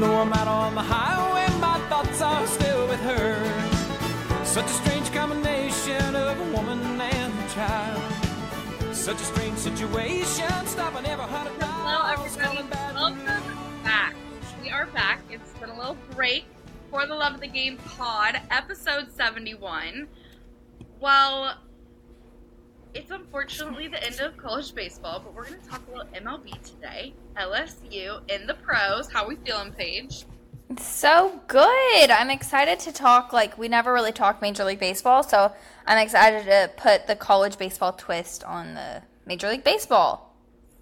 Though I'm out on the highway, my thoughts are still with her. Such a strange combination of a woman and a child. Such a strange situation, stopping every hundred Hello, everybody. Welcome back. We are back. It's been a little break for the Love of the Game pod, episode 71. Well, it's unfortunately the end of college baseball, but we're going to talk about MLB today. LSU in the pros. How we feeling, Paige? So good. I'm excited to talk. Like, we never really talked Major League Baseball, so I'm excited to put the college baseball twist on the Major League Baseball.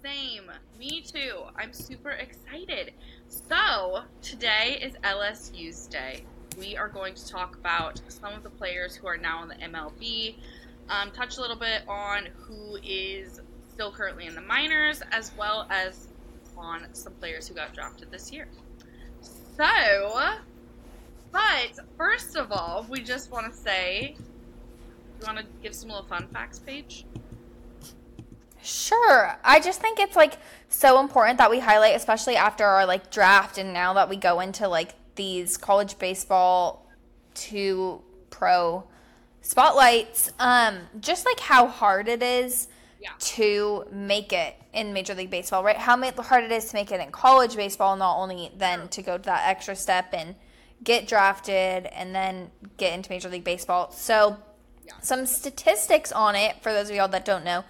Same. Me too. I'm super excited. So, today is LSU's day. We are going to talk about some of the players who are now in the MLB, um, touch a little bit on who is still currently in the minors, as well as on some players who got drafted this year. So, but first of all, we just want to say, you want to give some little fun facts, Paige? Sure. I just think it's like so important that we highlight, especially after our like draft and now that we go into like these college baseball to pro spotlights, um, just like how hard it is Yeah. to make it in Major League Baseball, right? How hard it is to make it in college baseball, not only then to go to that extra step and get drafted and then get into Major League Baseball. So, some statistics on it for those of y'all that don't know.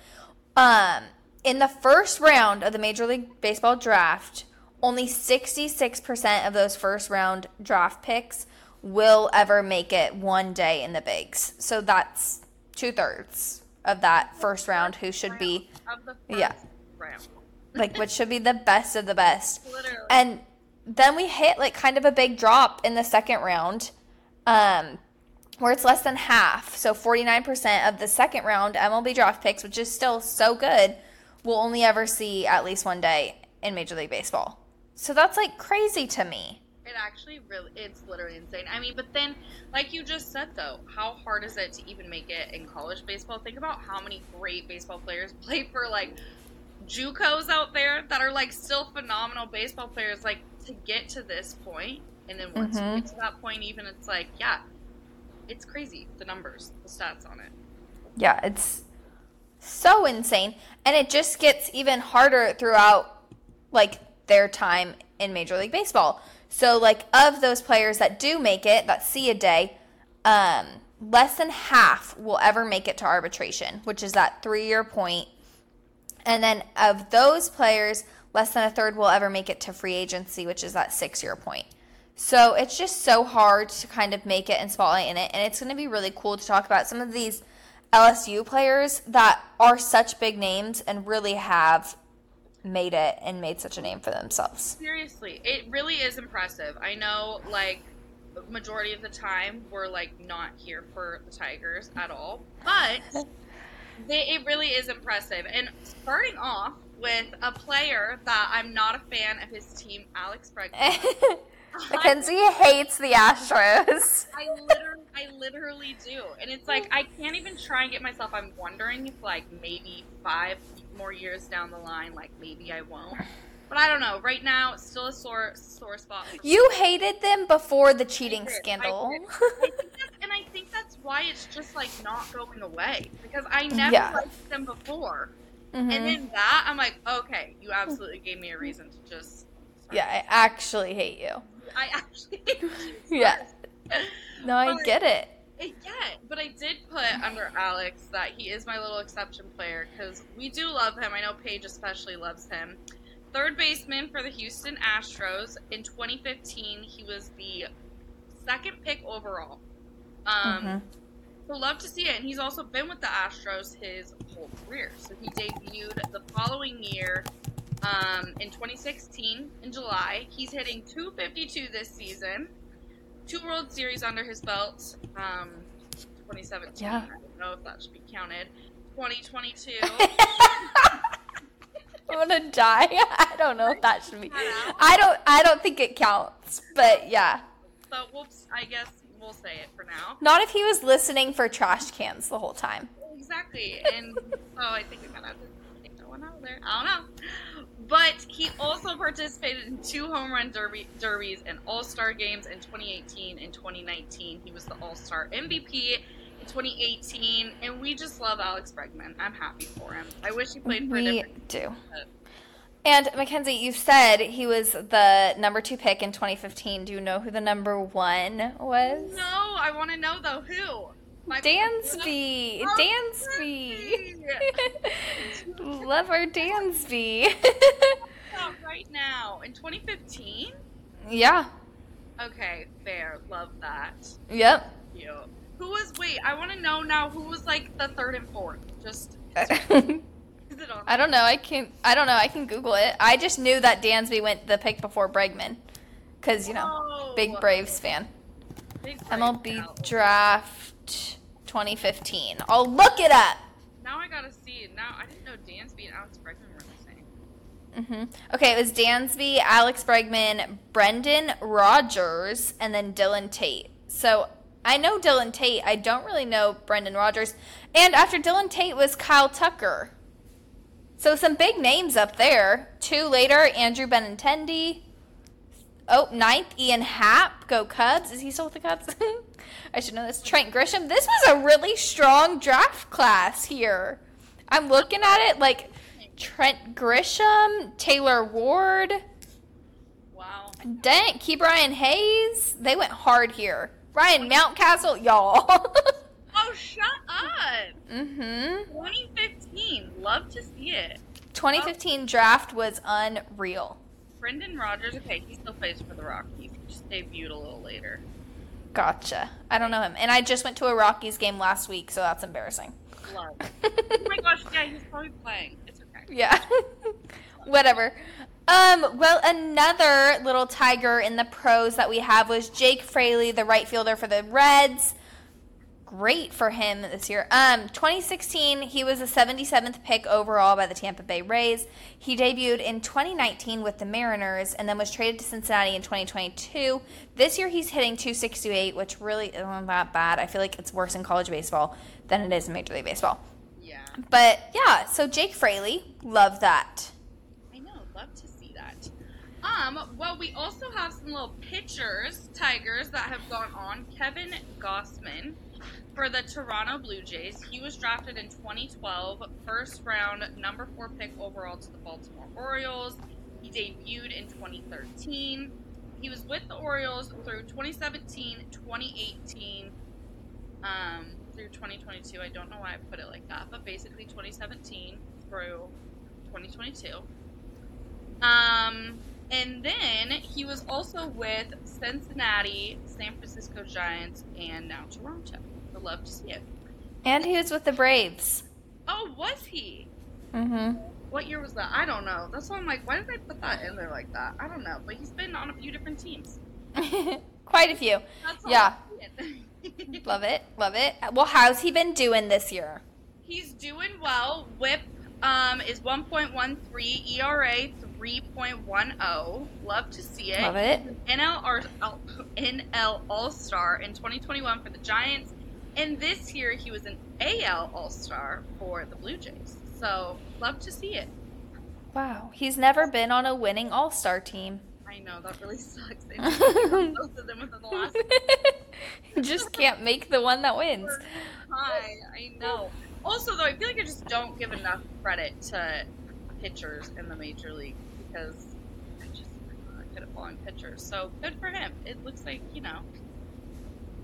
Um, in the first round of the Major League Baseball draft, only 66% of those first round draft picks will ever make it one day in the bigs. So that's two thirds of that first round who should be Of the first Yeah. round. like which should be the best of the best. Literally. And then we hit like kind of a big drop in the second round, um, where it's less than half. So 49% of the second round MLB draft picks, which is still so good, will only ever see at least one day in Major League Baseball. So that's like crazy to me. Actually really, it's literally insane. I mean, but then, like you just said though, how hard is it to even make it in college baseball? Think about how many great baseball players play for like JUCOs out there that are like still phenomenal baseball players. Like to get to this point, and then once Mhm. you get to that point, even it's like, yeah, it's crazy the numbers, the stats on it. Yeah, it's so insane. And it just gets even harder throughout like their time in Major League Baseball. So like of those players that do make it, that see a day, um, less than half will ever make it to arbitration, which is that three year point. And then of those players, less than a third will ever make it to free agency, which is that six year point. So it's just so hard to kind of make it and spotlight in it. And it's going to be really cool to talk about some of these LSU players that are such big names and really have made it and made such a name for themselves. Seriously, it really is impressive. I know, like, majority of the time we're like not here for the Tigers at all, but they, it really is impressive. And starting off with a player that I'm not a fan of his team, Alex Bregman. Mackenzie hates the Astros. I literally, I literally do, and it's like I can't even try and get myself. I'm wondering if like maybe five more years down the line, like maybe I won't. But I don't know. Right now, it's still a sore sore spot. You hated them before the cheating I scandal. I think and I think that's why it's just like not going away because I never Yeah. liked them before, Mhm. and then that I'm like, okay, you absolutely gave me a reason to just. start. yeah, I actually hate you. I actually. Yeah. No, I But- get it. Yeah, but I did put under Alex that he is my little exception player because we do love him. I know Paige especially loves him. Third baseman for the Houston Astros. In 2015, he was the second pick overall. Um, Mhm. So love to see it. And he's also been with the Astros his whole career. So he debuted the following year um, in 2016 in July. He's hitting 252 this season. Two World Series under his belt. Um, 2017. Yeah. I don't know if that should be counted. 2022. I'm gonna die. I don't know if that should be. I don't. I don't think it counts. But yeah, so whoops. I guess we'll say it for now. not if he was listening for trash cans the whole time. Exactly. And oh, I think we kind of have to take that one out there. I don't know. But he also participated in two home run derby, derbies and All Star games in 2018 and 2019. He was the All Star MVP in 2018, and we just love Alex Bregman. I'm happy for him. I wish he played for a We different. do. And Mackenzie, you said he was the number two pick in 2015. Do you know who the number one was? No, I want to know though who. Dansby. Dansby. Love our Dansby. Right now in 2015. yeah. Okay, fair. Love that. Yep. Cute. Who was? Wait, I want to know now. Who was like the third and fourth? Just is it on? I don't know. I can. I don't know. I can Google it. I just knew that Dansby went the pick before Bregman, because you know, Whoa. big Braves fan. Big Braves MLB draft 2015. I'll look it up. Now I gotta see. Now I didn't know Dansby and Alex Bregman were the same. hmm Okay, it was Dansby, Alex Bregman, Brendan Rodgers, and then Dillon Tate. So I know Dillon Tate. I don't really know Brendan Rodgers. And after Dillon Tate was Kyle Tucker. So some big names up there. Two later, Andrew Benintendi. Oh, ninth, Ian Happ. Go Cubs. Is he still with the Cubs? I should know this. Trent Grisham. This was a really strong draft class here. I'm looking at it like Trent Grisham, Taylor Ward, Wow. dang, Ke'Bryan Hayes. They went hard here. Ryan Mountcastle, y'all. Oh, shut up. mm-hmm. 2015. Love to see it. 2015 draft was unreal. Brendan Rodgers. Okay, he still plays for the Rockies. He just debuted a little later. Gotcha. I don't know him. And I just went to a Rockies game last week, so that's embarrassing. Love. oh my gosh, yeah, he's probably playing. It's okay. Yeah. Whatever. Um, well, another little tiger in the pros that we have was Jake Fraley, the right fielder for the Reds. Great for him this year. Um, 2016, he was the 77th pick overall by the Tampa Bay Rays. He debuted in 2019 with the Mariners and then was traded to Cincinnati in 2022. This year, he's hitting 268, which really isn't that bad. I feel like it's worse in college baseball than it is in Major League Baseball. Yeah. But yeah, so Jake Fraley, love that. I know, love to see that. Um, well, we also have some little pitchers, Tigers, that have gone on. Kevin Gausman for the Toronto Blue Jays. He was drafted in 2012, first round, number four pick overall to the Baltimore Orioles. He debuted in 2013. He was with the Orioles through 2017, 2018, um, through 2022. I don't know why I put it like that, but basically 2017 through 2022. Um, and then he was also with Cincinnati, San Francisco Giants, and now Toronto. I'd love to see it. And he was with the Braves. Oh, was he? Mm-hmm. What year was that? I don't know. That's why I'm like, why did I put that in there like that? I don't know. But he's been on a few different teams. Quite a few. Yeah. Love it. Love it. Well, how's he been doing this year? He's doing well. Whip um, is 1.13, ERA 3.10. Love to see it. Love it. NL, or, oh, NL All Star in 2021 for the Giants. And this year he was an AL All Star for the Blue Jays. So, love to see it. Wow. He's never been on a winning All Star team. I know, that really sucks. Both of them within the last Just can't make the one that wins. Hi, I know. Also, though, I feel like I just don't give enough credit to pitchers in the major league because I just I'm not good at falling pitchers. So good for him. It looks like you know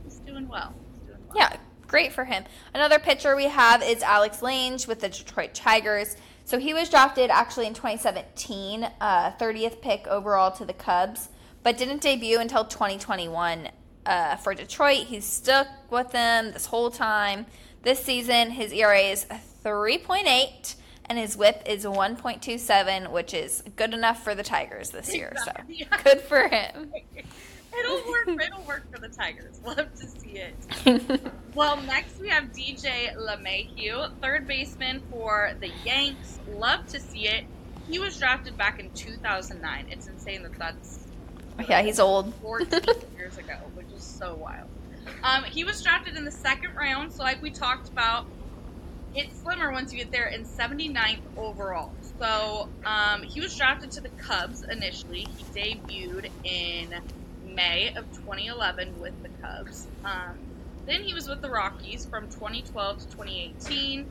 he's doing well. He's doing well. Yeah, great for him. Another pitcher we have is Alex Lange with the Detroit Tigers. So he was drafted actually in 2017, uh, 30th pick overall to the Cubs, but didn't debut until 2021 uh, for Detroit. He's stuck with them this whole time. This season, his ERA is 3.8 and his whip is 1.27, which is good enough for the Tigers this year. So Exactly, yeah. good for him. It'll work. It'll work for the Tigers. Love to see it. Well, next we have DJ LeMahieu, third baseman for the Yanks. Love to see it. He was drafted back in 2009. It's insane that that's yeah, he's old. 14 years ago, which is so wild. Um, he was drafted in the second round, so like we talked about, it's slimmer once you get there in 79th overall. So um, he was drafted to the Cubs initially. He debuted in May of 2011 with the Cubs. Um, then he was with the Rockies from 2012 to 2018.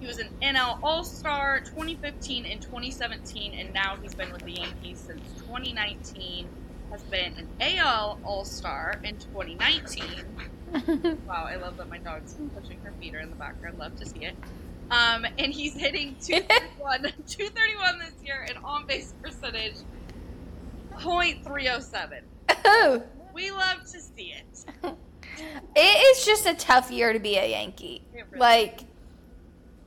He was an NL All Star 2015 and 2017, and now he's been with the Yankees since 2019. Has been an AL All Star in 2019. wow, I love that my dog's pushing her feeder in the background. Love to see it. Um, and he's hitting 231, 231 this year and on base percentage .307. Oh, We love to see it. it is just a tough year to be a Yankee. Really Like,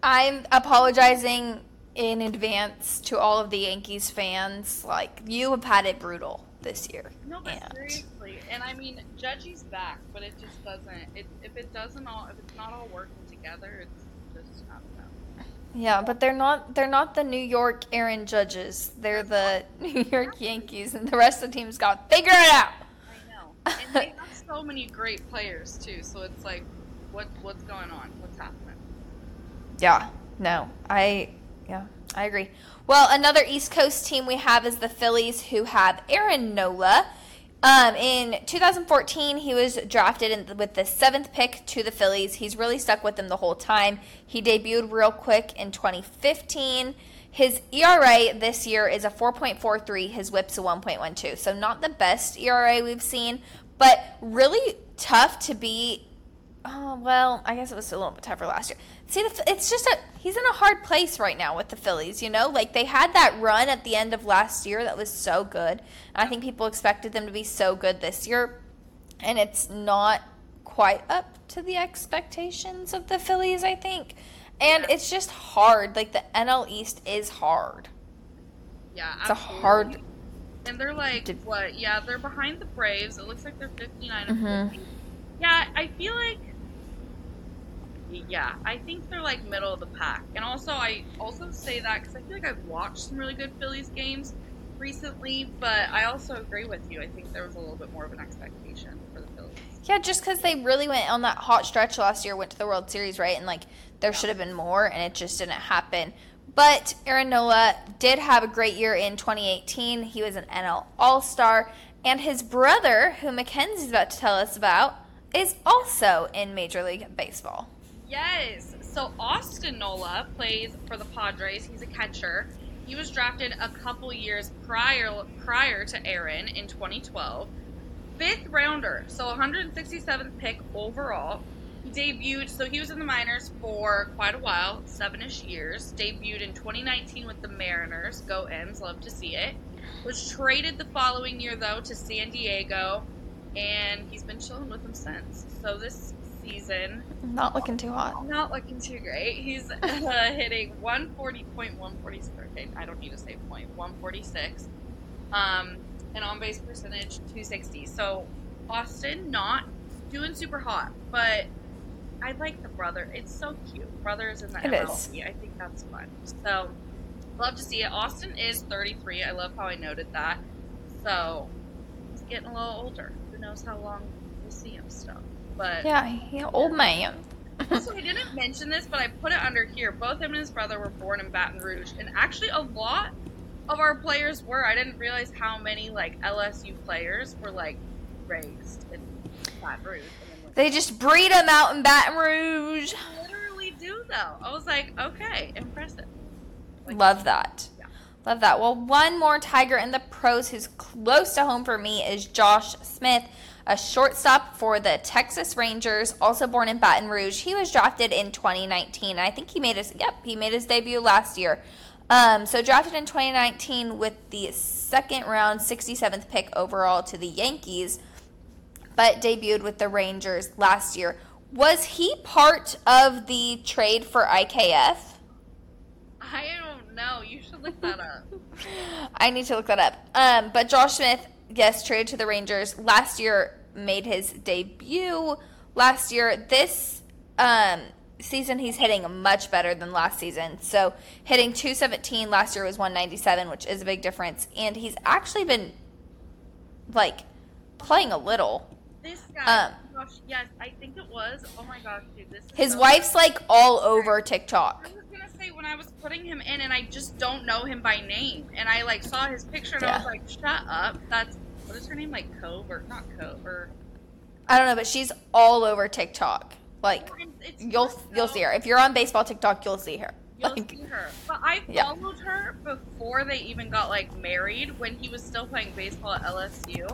I'm apologizing in advance to all of the Yankees fans. Like, you have had it brutal this year. No, but And- seriously, and I mean, Judgy's back, but it just doesn't. It, if it doesn't all, if it's not all working together, it's just I don't know. Yeah, but they're not they're not the New York Aaron Judges. They're the New York Yankees and the rest of the team's got to figure it out. I know, and they have so many great players too. So it's like, what what's going on? What's happening? Yeah. No. I yeah, I agree. Well, another East Coast team we have is the Phillies who have Aaron Nola. Um, in 2014, he was drafted in, with the seventh pick to the Phillies. He's really stuck with them the whole time. He debuted real quick in 2015. His ERA this year is a 4.43. His WHIP's a 1.12. So not the best ERA we've seen, but really tough to be Oh well, I guess it was a little bit tougher last year. See, it's just a he's in a hard place right now with the Phillies. You know, like they had that run at the end of last year that was so good. I think people expected them to be so good this year, and it's not quite up to the expectations of the Phillies. I think, and it's just hard. Like the NL East is hard. Yeah, It's a hard. And they're like what? Yeah, they're behind the Braves. It looks like they're 59 and Mhm. 50. Yeah, I feel like. Yeah, I think they're like middle of the pack. And also, I also say that because I feel like I've watched some really good Phillies games recently, but I also agree with you. I think there was a little bit more of an expectation for the Phillies. Yeah, just because they really went on that hot stretch last year, went to the World Series, right? And like there should have been more, and it just didn't happen. But Aaron Nola did have a great year in 2018. He was an NL All Star, and his brother, who Mackenzie's about to tell us about, is also in Major League Baseball. Yes. So Austin Nola plays for the Padres. He's a catcher. He was drafted a couple years prior prior to Aaron in 2012. Fifth rounder, so 167th pick overall. He debuted, so he was in the minors for quite a while, seven-ish years. Debuted in 2019 with the Mariners. Go M's, love to see it. Was traded the following year though to San Diego, and he's been chilling with them since. So this season, Not looking too hot. not looking too great. He's uh, hitting 140.146. Okay, I don't need to say point. 146. Um, and on base percentage 260. So Austin not doing super hot, but I like the brother. It's so cute. Brothers in the It is. MLB. I think that's fun. So love to see it. Austin is 33. I love how I noted that. So he's getting a little older. Who knows how long we'll see him still. But Yeah, yeah old man. so I didn't mention this, but I put it under here. Both him and his brother were born in Baton Rouge, and actually, a lot of our players were. I didn't realize how many like LSU players were like raised in Baton Rouge. And then went They just breed them out in Baton Rouge. Literally do though. I was like, okay, impressive. Like, Love that. Yeah. Love that. Well, one more Tiger in the pros who's close to home for me is Josh Smith, a shortstop for the Texas Rangers, also born in Baton Rouge. He was drafted in 2019. I think he made his yep, he made his debut last year. Um, so drafted in 2019 with the second round 67th pick overall to the Yankees, but debuted with the Rangers last year. Was he part of the trade for IKF? I don't know. You should look that up. I need to look that up. Um, but Josh Smith, yes, traded to the Rangers last year, made his debut last year. This um, season, he's hitting much better than last season. So hitting 217 last year was 197, which is a big difference. And he's actually been like playing a little. This guy, Um, gosh, yes, I think it was. Oh my gosh, dude, this. Is His so- wife's like all over TikTok. I was gonna say when I was putting him in, and I just don't know him by name, and I like saw his picture, and I was like, "Shut up!" That's what is her name? Like Cove or not Cove or I don't know, but she's all over TikTok. Like it's you'll her, you'll see her if you're on baseball TikTok. You'll see her. You'll Like, see her. But I Yeah. followed her before they even got like married when he was still playing baseball at LSU.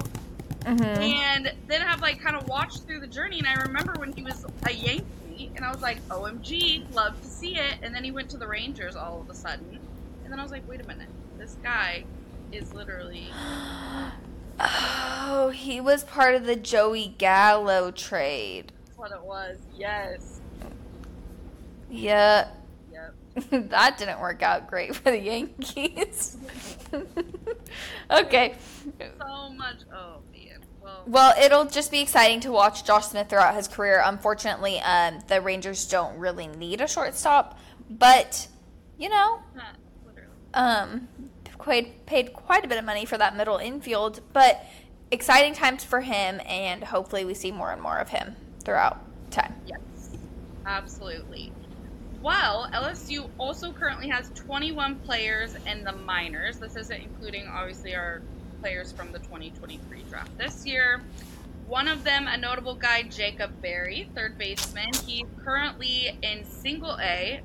mhm. And then I've like kind of watched through the journey and I remember when he was a Yankee and I was like, OMG, love to see it. And then he went to the Rangers all of a sudden. And then I was like, wait a minute, this guy is literally Oh, he was part of the Joey Gallo trade. That's what it was. Yes. Yeah, Yep. that didn't work out great for the Yankees. okay. So much oh man. Well Well, it'll just be exciting to watch Josh Smith throughout his career. Unfortunately, um, the Rangers don't really need a shortstop, but you know, um, paid paid quite a bit of money for that middle infield. But exciting times for him, and hopefully, we see more and more of him throughout time. Yes, absolutely. Well, LSU also currently has 21 players in the minors. This isn't including, obviously, our players from the 2023 draft this year. One of them, a notable guy, Jacob Berry, third baseman. He's currently in single A,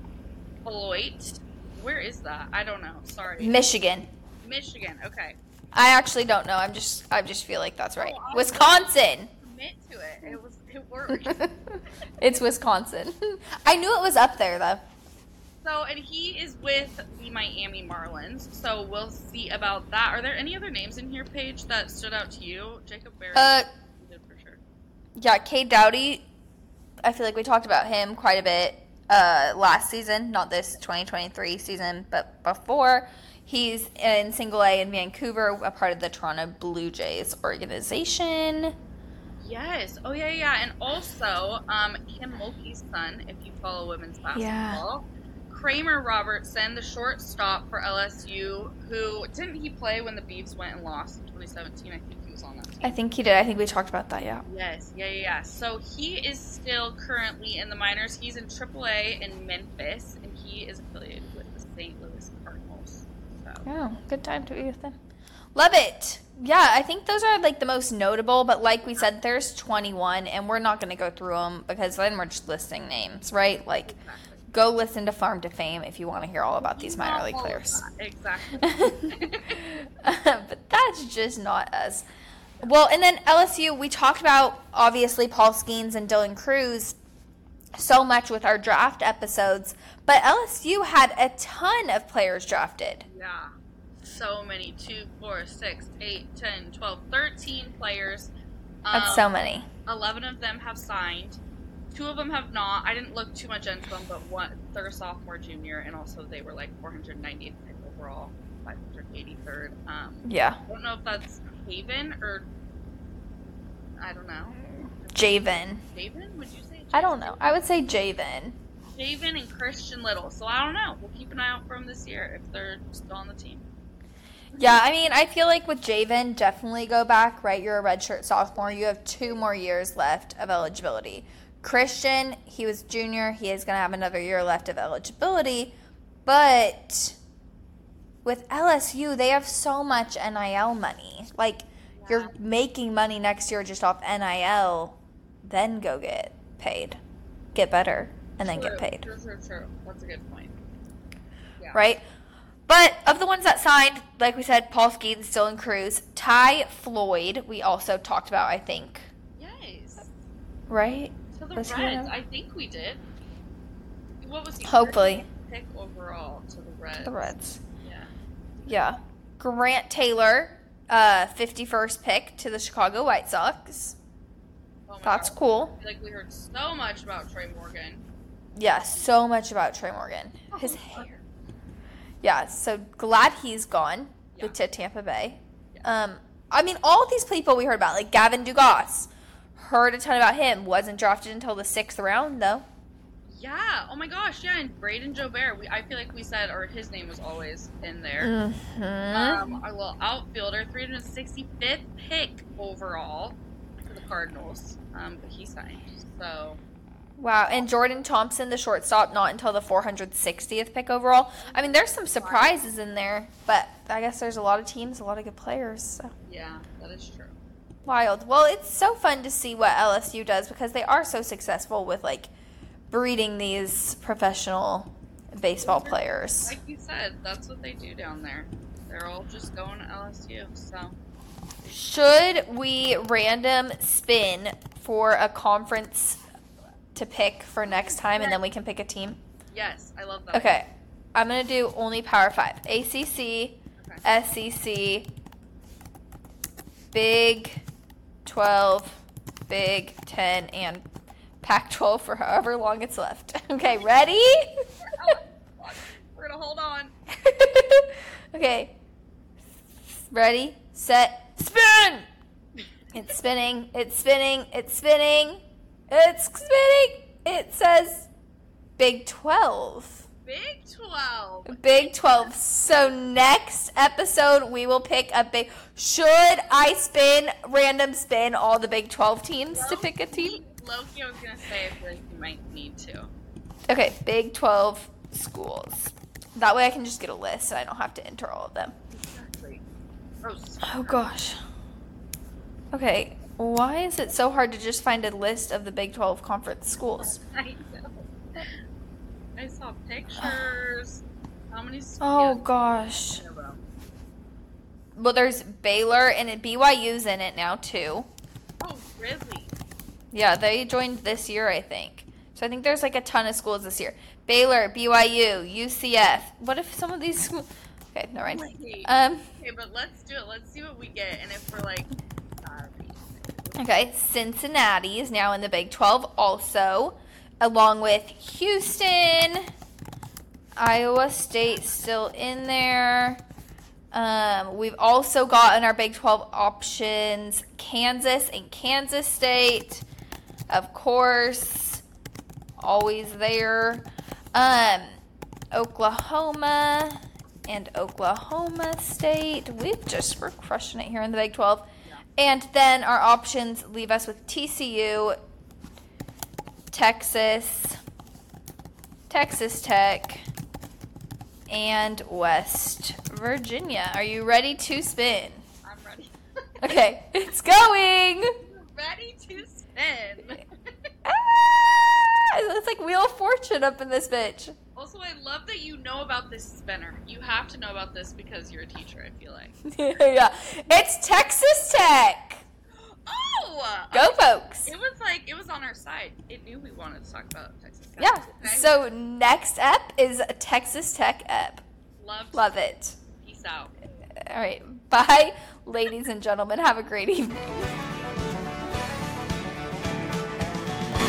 Beloit. Where is that? I don't know. Sorry. Michigan. Michigan. Okay. I actually don't know. I'm just I just feel like that's right. Oh, Wisconsin. Commit to it. It was. It worked. it's Wisconsin. I knew it was up there though. So, and he is with the Miami Marlins. So we'll see about that. Are there any other names in here, Paige, that stood out to you? Jacob Berry Uh, did for sure. yeah, Cade Doughty. I feel like we talked about him quite a bit uh, last season, not this 2023 season, but before. He's in single A in Vancouver, a part of the Toronto Blue Jays organization. Yes. Oh yeah, yeah. And also, um, Kim Mulkey's son, if you follow women's basketball. Kramer Robertson, the shortstop for LSU, who didn't he play when the Beavs went and lost in 2017? I think was on that team. I think he did. I think we talked about that, yeah. Yes, yeah, yeah, yeah. So he is still currently in the minors. He's in AAA in Memphis, and he is affiliated with the St. Louis Cardinals. So Oh, good time to be with them. Love it. Yeah, I think those are like the most notable, but like we said, there's 21, and we're not going to go through them because then we're just listing names, right? Like, exactly. go listen to Farm to Fame if you want to hear all about these minor league players. Exactly. but that's just not us. Well, and then LSU, we talked about obviously Paul Skenes and Dylan Crews so much with our draft episodes, but LSU had a ton of players drafted. yeah. So many. Two, four, six, eight, 10, 12, 13 players. That's Um, so many. 11 of them have signed. Two of them have not. I didn't look too much into them, but one, they're a sophomore, junior, and also they were like 490th pick overall, 583rd. Um, Yeah. I don't know if that's Haven or I don't know. Javen. Javen? Would you say? I don't know. I would say Javen. Javen and Christian Little. So I don't know. We'll keep an eye out for them this year if they're still on the team. Yeah, I mean, I feel like with Javen, definitely go back, right? You're a redshirt sophomore. You have two more years left of eligibility. Christian, he was junior. He is going to have another year left of eligibility. But with LSU, they have so much NIL money. Like, you're making money next year just off NIL, then go get paid. Get better, and then get paid. True, true, true. That's a good point. Yeah. right? But of the ones that signed, like we said, Paul Skenes still in Crews. Ty Floyd, we also talked about, I think, Yes. right? To the Was Reds. I think we did. What was he? Hopefully. Pick overall to the Reds. To The Reds. Yeah. Yeah. Grant Taylor, uh, 51st pick to the Chicago White Sox. Oh That's God. cool. I feel like we heard so much about Tre' Morgan. Yeah, so much about Tre' Morgan. His hair. Yeah, so glad he's gone Yeah. to Tampa Bay. Um, I mean, all these people we heard about, like Gavin Dugas, heard a ton about him. Wasn't drafted until the sixth round, though. Yeah. Oh my gosh. Yeah. And Brayden Jobert. We I feel like we said, or his name was always in there. Mm-hmm. Um, our little outfielder, 365th pick overall for the Cardinals. Um, but he signed. So Wow, and Jordan Thompson, the shortstop, not until the 460th pick overall. I mean, there's some surprises in there, but I guess there's a lot of teams, a lot of good players. So. Yeah, that is true. Wild. Well, it's so fun to see what LSU does because they are so successful with like breeding these professional baseball players. Like you said, that's what they do down there. They're all just going to LSU. So Should we random spin for a conference to pick for next time and then we can pick a team? yes, I love that. Okay. I'm going to do only Power 5. ACC, SEC, Big 12, Big 10, and Pac 12 for however long it's left. Okay, ready? We're gonna hold on. okay. Ready, set, spin! It's spinning, it's spinning, it's spinning, it's spinning. It says Big 12. Big Twelve. Big 12. So next episode we will pick a big Should I spin random spin all the Big 12 teams to pick a team? Loki, I was gonna say I feel like you might need to. Okay, Big 12 schools. That way I can just get a list and I don't have to enter all of them. Exactly. Oh, Oh gosh. Okay, why is it so hard to just find a list of the Big 12 conference schools? I know. I saw pictures. How many? Oh gosh. in a row. Well, there's Baylor and BYU's in it now too. Oh, really? Yeah, they joined this year, I think. So I think there's like a ton of schools this year. Baylor, BYU, UCF. What if some of these schools? Okay, mind. Wait. Um. Okay, but let's do it. Let's see what we get, and if we're like, sorry. Okay, Cincinnati is now in the Big 12 also, along with Houston. Iowa State still in there. Um, we've also got in our Big 12 options Kansas and Kansas State. Of course, always there. Um, Oklahoma and Oklahoma State. We've just, we're crushing it here in the Big 12. And then our options leave us with TCU, Texas, Texas Tech, and West Virginia. Are you ready to spin? I'm ready. Okay, it's going. ready to spin. It's like Wheel of Fortune up in this bitch. also, I love that you know about this spinner. You have to know about this because you're a teacher. I feel like. yeah, it's Texas Tech. Oh, Go, folks. It was like it was on our side. It knew we wanted to talk about Texas. Tech. Yeah. Okay. So next up is a Texas Tech up. love, Love it. Peace out. All right. Bye, ladies and gentlemen. Have a great evening.